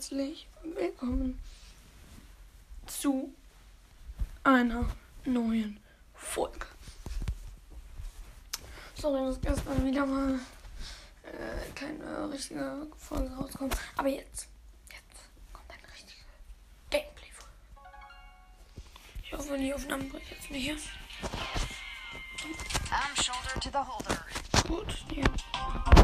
Herzlich willkommen zu einer neuen Folge. Sorry, dass gestern wieder mal äh, keine richtige Folge rauskommt. Aber jetzt, jetzt kommt eine richtige Gameplay-Folge. Ich hoffe, die Aufnahme bricht jetzt nicht holder. Gut, ja.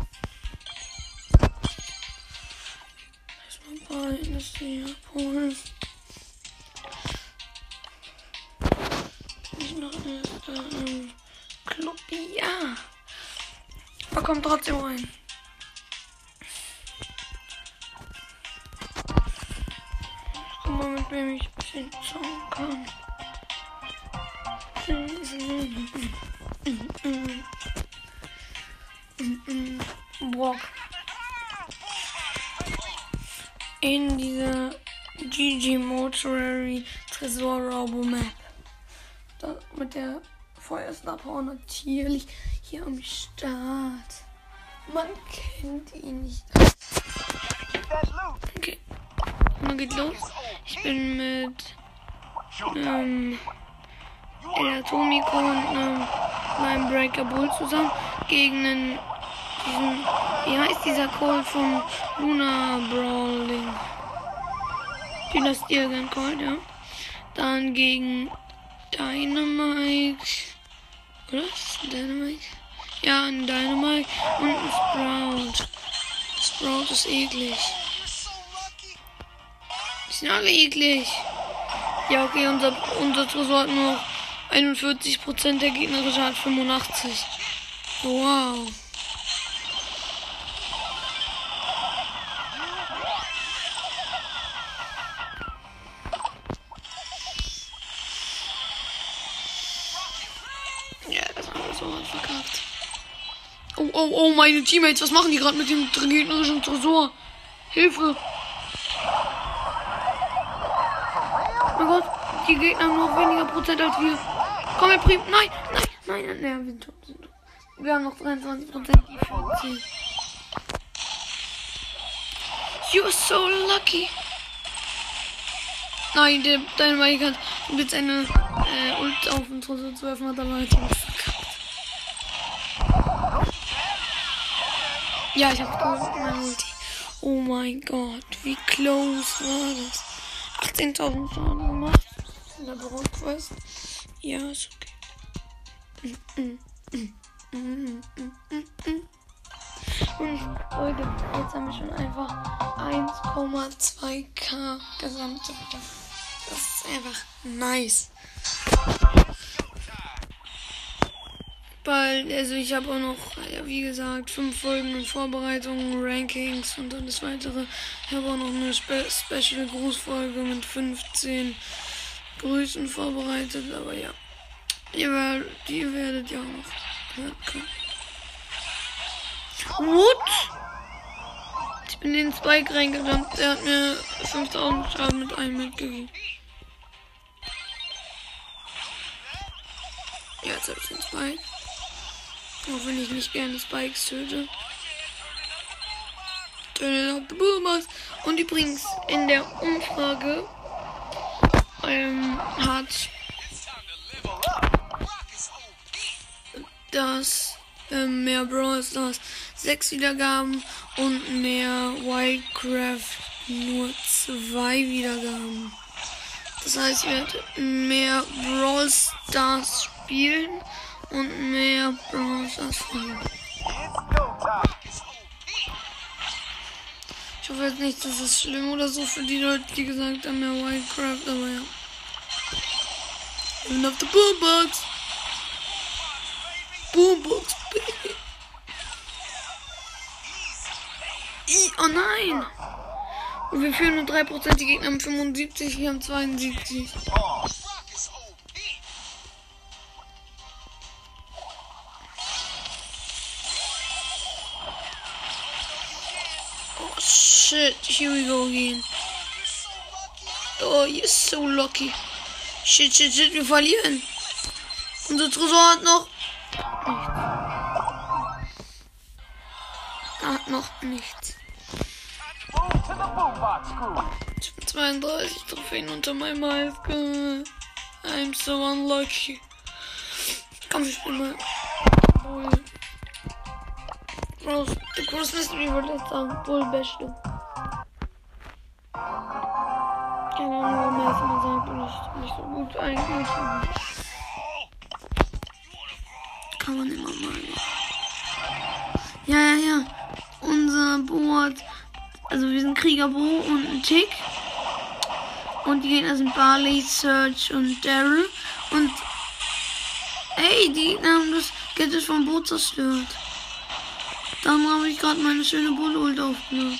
Erstmal beides hier abholen. Ich noch eine ähm, Club, ja. Aber kommt trotzdem rein. Guck mal, mit wem ich ein bisschen zocken kann. Tresor Robo Map. Da, mit der Feuerstar Power natürlich hier am Start. Man kennt ihn nicht. Okay. Nun geht los. Ich bin mit ähm, El Atomico und ähm, meinem Breaker Bull zusammen gegen einen, diesen, wie heißt dieser Call von Luna Brawling? Dynastie Agent Call, ja. Dann gegen Dynamite. Oder? Dynamite? Ja, ein Dynamite und ein Sprout. Sprout ist eklig. Die sind alle eklig. Ja, okay, unser, unser Tresor hat nur 41%, der gegnerische hat 85. Wow. Oh, oh, meine Teammates, was machen die gerade mit dem gegnerischen Tresor? Hilfe! Oh mein Gott, die Gegner haben noch weniger Prozent als wir. Komm, Herr Prim. Nein, nein, nein, nein, nein, wir sind tot. Wir haben noch 23 Prozent. Die 40. You're so lucky. Nein, der Dynamite hat jetzt eine äh, Ult auf den Tresor zu werfen, hat aber halt verkackt. Ja, ich hab tot mein Ulti. Oh mein Gott, wie close war das? 18.000 Schaden gemacht. In der Braunquest. Ja, ist okay. Und Leute, jetzt haben wir schon einfach 1,2k gesamte. Das ist einfach nice. Bald, also ich habe auch noch, ja, wie gesagt, fünf Folgen in Vorbereitung, Rankings und alles weitere. Ich habe auch noch eine Spe Special Grußfolge mit 15 Grüßen vorbereitet, aber ja. Ihr werdet, die werdet ihr auch noch hören können. What? Ich bin in den Spike reingerannt. Der hat mir 5000 Schaden mit einem mitgegeben. Ja, jetzt habe ich den Spike. Auch wenn ich nicht gerne Spikes töte. Up the boomers. Und übrigens, in der Umfrage ähm, hat das ähm, mehr Brawl Stars 6 Wiedergaben und mehr Wildcraft nur 2 Wiedergaben. Das heißt, ich werde mehr Brawl Stars spielen und mehr Brawl Stars folgen. Ich hoffe jetzt nicht, dass es schlimm oder so für die Leute, die gesagt haben, mehr Wildcraft, aber ja. Even auf der Boombox. Boombox, baby. Oh nein! Und wir führen nur 3%, die Gegner haben 75, wir haben 72. here we go again. Oh, you're so lucky. Shit, shit, shit, wir verlieren. Unser Tresor hat noch nichts. Hat noch nichts. Ich bin 32 Trophäen unter meinem Highscore. I'm so unlucky. Komm, ich spiel mal. Bull. Groß, der Groß ist, wie würde ich sagen, Bull Beste. Keine Ahnung, warum er es immer sagt, bin ich nicht so gut eigentlich. Kann man immer mal. Ja, ja, ja. Unser Board. Also wir sind Krieger Bo und ein Tick. Und die Gegner sind Barley, Serge und Daryl. Und ey, die Gegner haben das Gadget vom Boot zerstört. Dann habe ich gerade meine schöne Bull-Ult aufgenommen.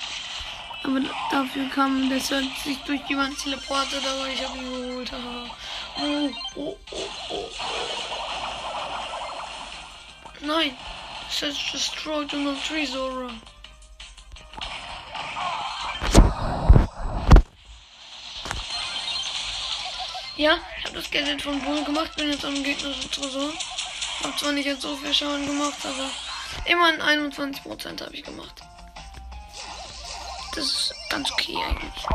Aber dafür kam der Serge sich durch die Wand teleportet, aber ich habe ihn geholt. haha. Oh, oh, oh, oh. Nein, Serge destroyed the Tresor. Ja, ich habe das Gadget von Bull gemacht, bin jetzt am gegnerischen Tresor. Hab zwar nicht jetzt so viel Schaden gemacht, aber immerhin 21% habe ich gemacht. Das ist ganz okay eigentlich.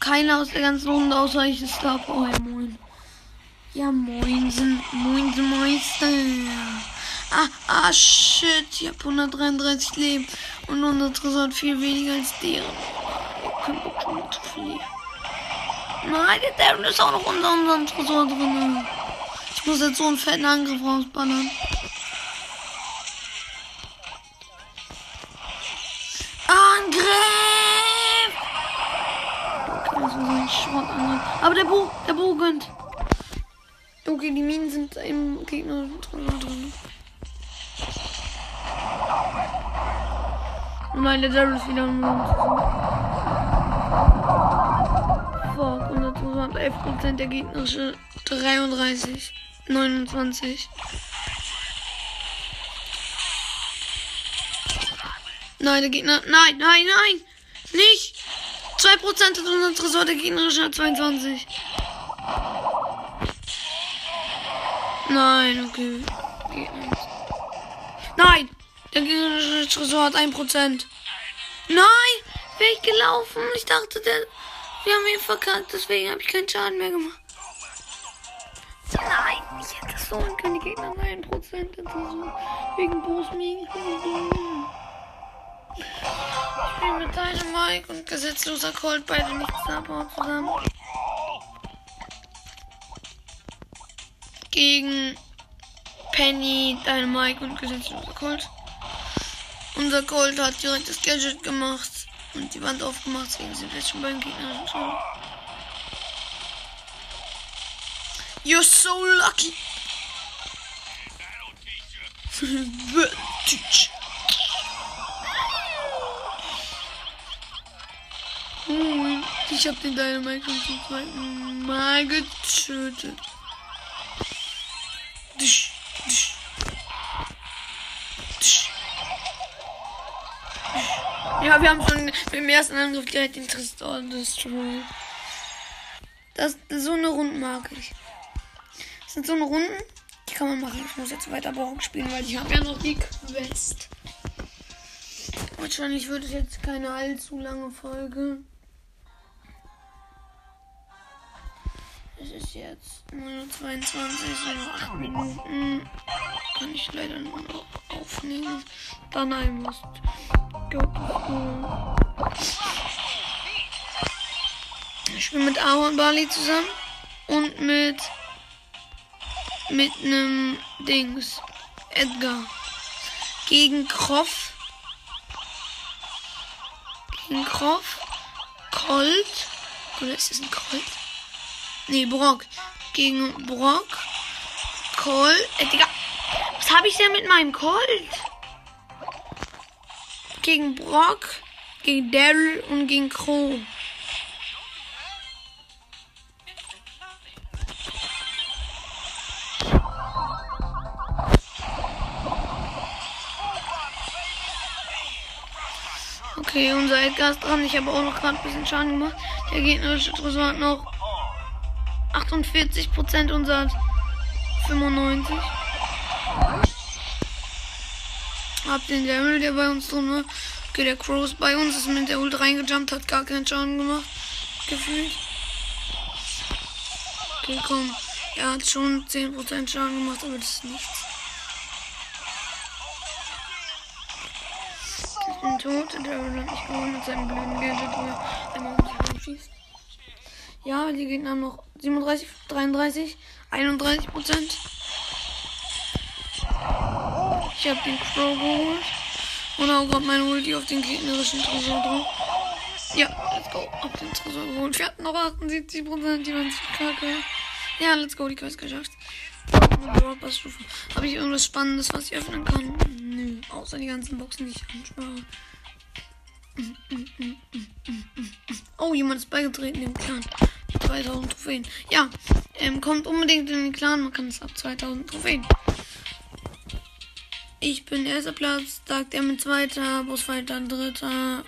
Keiner aus der ganzen Runde außer ich ist da. Oh ja, moin. Ja, moinsen, moinsen, Meister. Ah, ah, shit. Ich hab 133 Leben. Und unser Tresor hat viel weniger als deren. Kann Bock schon zu viel. Nein, der Darren ist auch noch unter unserem Tresor drin. Ich muss jetzt so einen fetten Angriff rausballern. Aber der Bo, der Bo gönnt. Okay, die Minen sind im Gegner drin. Und nein, der Daryl ist wieder im Mund. Fuck, unser Tresor hat 11%, der gegnerische 33, 29. Nein, der Gegner. Nein, nein, nein! Nicht! 2% hat unser Tresor, der gegnerische hat 22. Nein, okay. Nein! Der gegnerische Tresor hat 1%. Nein! Wäre ich gelaufen? Ich dachte, der. Wir haben ihn verkackt, deswegen habe ich keinen Schaden mehr gemacht. Nein, ich hätte so die Gegner 1% Tresor. Wegen Boost mir. Ich bin so dumm. Ich spiele mit Mike und gesetzloser Colt beide nicht Star zusammen. Gegen Penny, Dynamite und gesetzloser Colt. Unser Colt hat direkt das Gadget gemacht und die Wand aufgemacht, deswegen sind wir schon beim Gegner. You're so lucky. Teach. Ich hab den Dynamite schon zum zweiten Mal getötet. Disch. Disch. Ja, wir haben schon dem ersten Angriff direkt den Tristan destroyed. Das, so eine Runde mag ich. Das sind so eine Runden, die kann man machen. Ich muss jetzt weiter Brock spielen, weil ich habe ja noch die Quest. Wahrscheinlich wird es jetzt keine allzu lange Folge. Es ist jetzt 9.22 Uhr, so noch 8 Minuten. Kann ich leider nur noch aufnehmen. Go to school. Ich spiele mit Ahorn Bali zusammen und mit mit einem Dings Edgar gegen Kroff gegen Kroff Colt oder ist es ein Colt? Nee, Brock. Gegen Brock. Colt. Äh, Digga. Was habe ich denn mit meinem Colt? Gegen Brock. Gegen Daryl und gegen Crow. Okay, unser Edgar ist dran. Ich habe auch noch gerade ein bisschen Schaden gemacht. Der gegnerische Tresor hat noch 48 Prozent unser hat 95. Hab den Daryl, der bei uns drin war. Okay, der Crow ist bei uns, ist mit der Ult reingejumpt, hat gar keinen Schaden gemacht. Gefühlt. Okay, komm. Er hat schon 10% Schaden gemacht, aber das ist nichts. Ich bin tot, der Daryl hat mich geholt mit seinem blöden Gadget, wo er einmal um sich rumschießt. Ja, die Gegner haben noch 37, 33, 31 Prozent. Ich habe den Crow geholt. Und auch gerade meine Ulti auf den gegnerischen Tresor drauf. Ja, let's go. Hab den Tresor geholt. Wir hatten noch 78 Prozent, die waren zu kacke. Ja, let's go, die Quest geschafft. Habe ich irgendwas Spannendes, was ich öffnen kann? Nö, außer die ganzen Boxen, die ich anspare. Oh, jemand ist beigetreten im Clan. 2000 Trophäen. Ja, ähm, kommt unbedingt in den Clan. Man kann es ab 2000 Trophäen. Ich bin erster Platz, sagt er mit zweiter, Bossfighter dritter,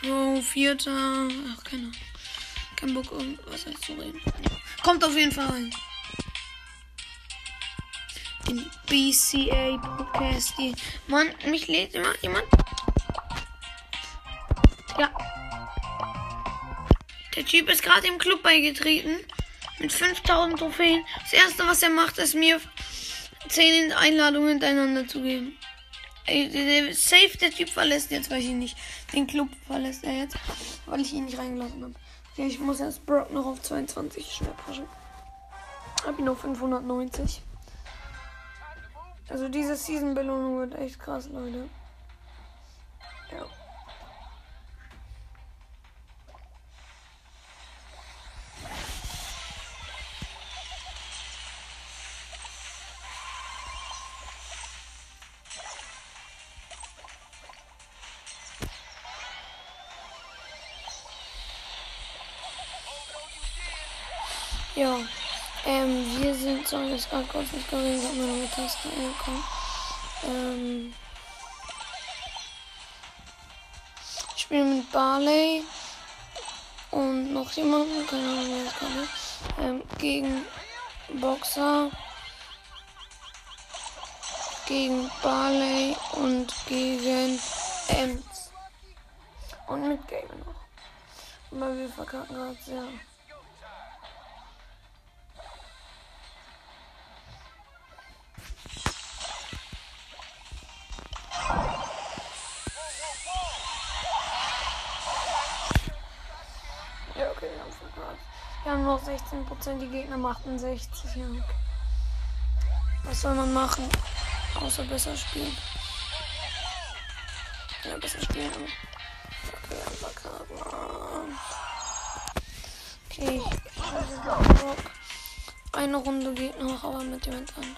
Pro vierter. Ach, keine Ahnung. Kein Bock, irgendwas zu reden. Kommt auf jeden Fall rein. In BCA Podcast. Mann, mich lädt immer jemand. Ja. Der Typ ist gerade im Club beigetreten. Mit 5000 Trophäen. Das erste, was er macht, ist mir 10 Einladungen hintereinander zu geben. Safe, der Typ verlässt jetzt, weiß ich nicht. Den Club verlässt er jetzt, weil ich ihn nicht reingelassen habe. Okay, ich muss erst Brock noch auf 22 schnell. Hab ihn auf 590. Also diese Season-Belohnung wird echt krass, Leute. Ja. Ja, ähm, wir sind, sorry, das gerade kurz nicht gesehen, ich habe meine Taste angekommen. Ähm, ich spiele mit Barley und noch jemanden, keine Ahnung, wer das gerade ähm, gegen Boxer, gegen Barley und gegen Ems. Und mit Game noch. Aber wir verkacken gerade sehr. 16%, die Gegner machten 60. Ja. Was soll man machen? Außer besser spielen. Ja, besser spielen. Okay, aber Okay, ich Eine Runde geht noch, aber mit jemand anderem.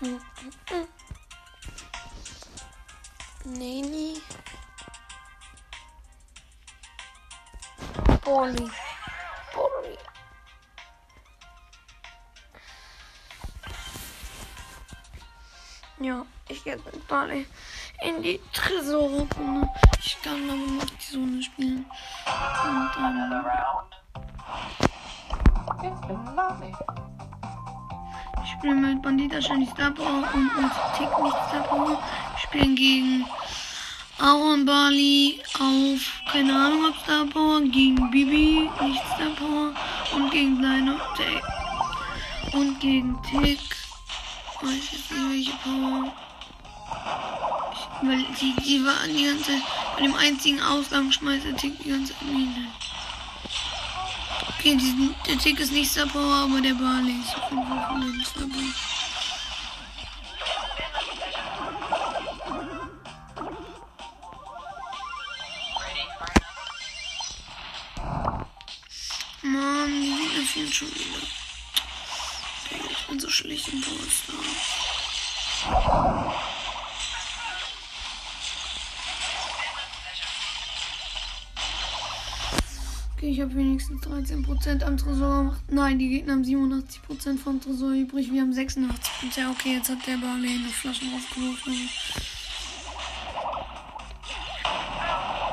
Hm, hm, hm. Nani. Bolly. Ja, ich gehe jetzt mit Barley in die Tresorrunde. Ich kann damit noch die Sonne spielen. Und dann. Ich spiele mit Bandita Shiny Star Power und mit Tick nicht Star Power. Wir spielen gegen Aaron Barley auf, keine Ahnung, ob Star Power, gegen Bibi, nicht Star Power und gegen Kleine Tick. Und gegen Tick weiß jetzt nicht, welche Power. Ich, weil die, die war die ganze Zeit bei dem einzigen Ausgang schmeißt der Tick die ganze Zeit. Okay, diesen, der Tick ist nicht Star Power, aber der Barley ist auf jeden Fall von den Star Power. Mann, die Gegner fehlen schon wieder bin so schlecht im Poster. Okay, ich habe wenigstens 13% am Tresor. Nein, die Gegner haben 87% vom Tresor übrig. Wir haben 86%. Ja, okay, jetzt hat der Barley noch Flaschen aufgeworfen.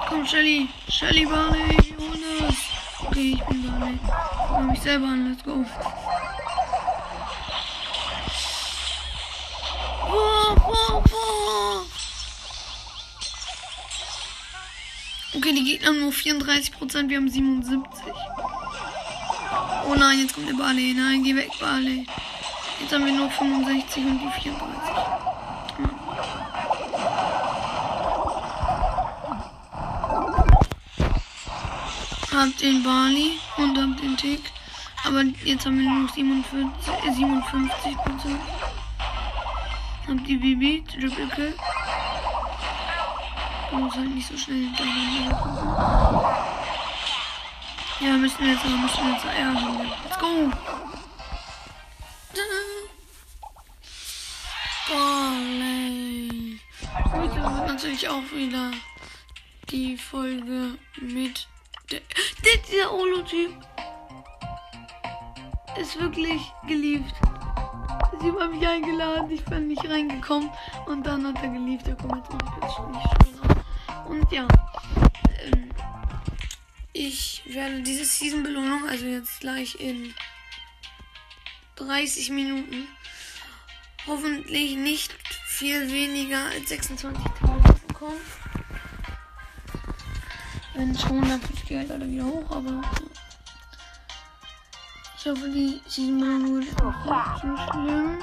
Komm, Shelly. Shelly Barley, Jonas. Okay, ich bin Barley. Ich mich selber an. Let's go. Wir haben nur 34 Prozent, wir haben 77. Oh nein, jetzt kommt der Barley. Nein, geh weg, Barley. Jetzt haben wir nur 65 und die 34. Habt den Barley und habt den Tick. Aber jetzt haben wir nur noch 47, äh, 57 Prozent. Habt die Bibi, Triple Kill. Du musst halt nicht so schnell hintereinander gucken. Ja, müssen wir jetzt müssen wir jetzt ja, haben wir. Let's go! Barley. Heute wird natürlich auch wieder die Folge mit der, der dieser Olo-Typ ist wirklich geliebt. Sie haben mich eingeladen, ich bin nicht reingekommen und dann hat er geliebt. Er kommt jetzt nicht schon Und ja, ähm, ich werde diese Season-Belohnung, also jetzt gleich in 30 Minuten, hoffentlich nicht viel weniger als 26.000 bekommen. Wenn schon, dann fliegt die halt alle wieder hoch, aber. Ich hoffe, die Season wird auch nicht so schlimm.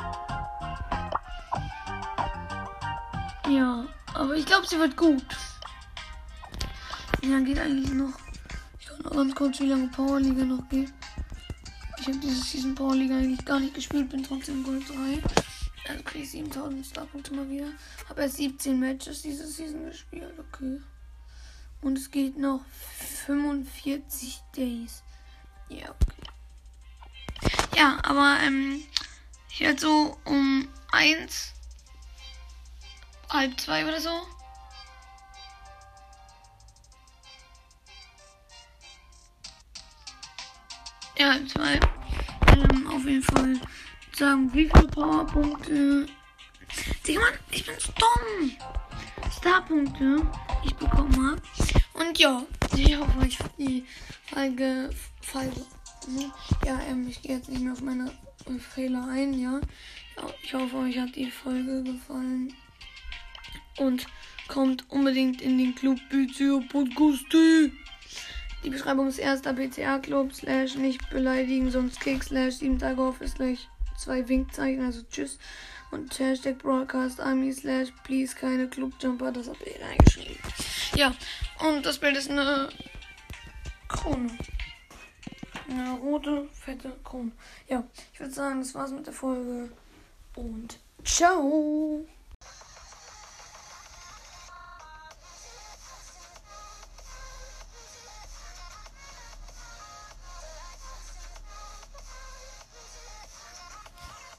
Ja, aber ich glaube, sie wird gut. Ja, geht eigentlich noch. Ich kann noch ganz kurz, wie lange Powerliga noch geht. Ich habe diese Season Powerliga eigentlich gar nicht gespielt, bin trotzdem Gold 3. Also kriege ich 7000 Starpunkte mal wieder. Habe erst 17 Matches diese Season gespielt, okay. Und es geht noch 45 Days. Ja, okay. Ja, aber ähm, ich werde so um eins, halb zwei oder so. Ja, zwei. Ähm, auf jeden Fall sagen, wie viele Powerpunkte. Digga, Mann, ich bin so dumm. Starpunkte ich bekommen habe. Und ja, ich hoffe, euch hat die Folge gefallen. Ja, ähm, ich gehe jetzt nicht mehr auf meine Fehler ein, ja. Ich hoffe, euch hat die Folge gefallen. Und kommt unbedingt in den Club BCA Podcast. Die Beschreibung ist erster BCA Club, slash nicht beleidigen, sonst Kick, slash 7 Tage auf, ist gleich zwei Winkzeichen, also tschüss. Und Hashtag Broadcast Army slash please keine Clubjumper, das habt ihr reingeschrieben. Ja, und das Bild ist eine Krone. Eine rote, fette Krone. Ja, ich würde sagen, das war's mit der Folge. Und ciao!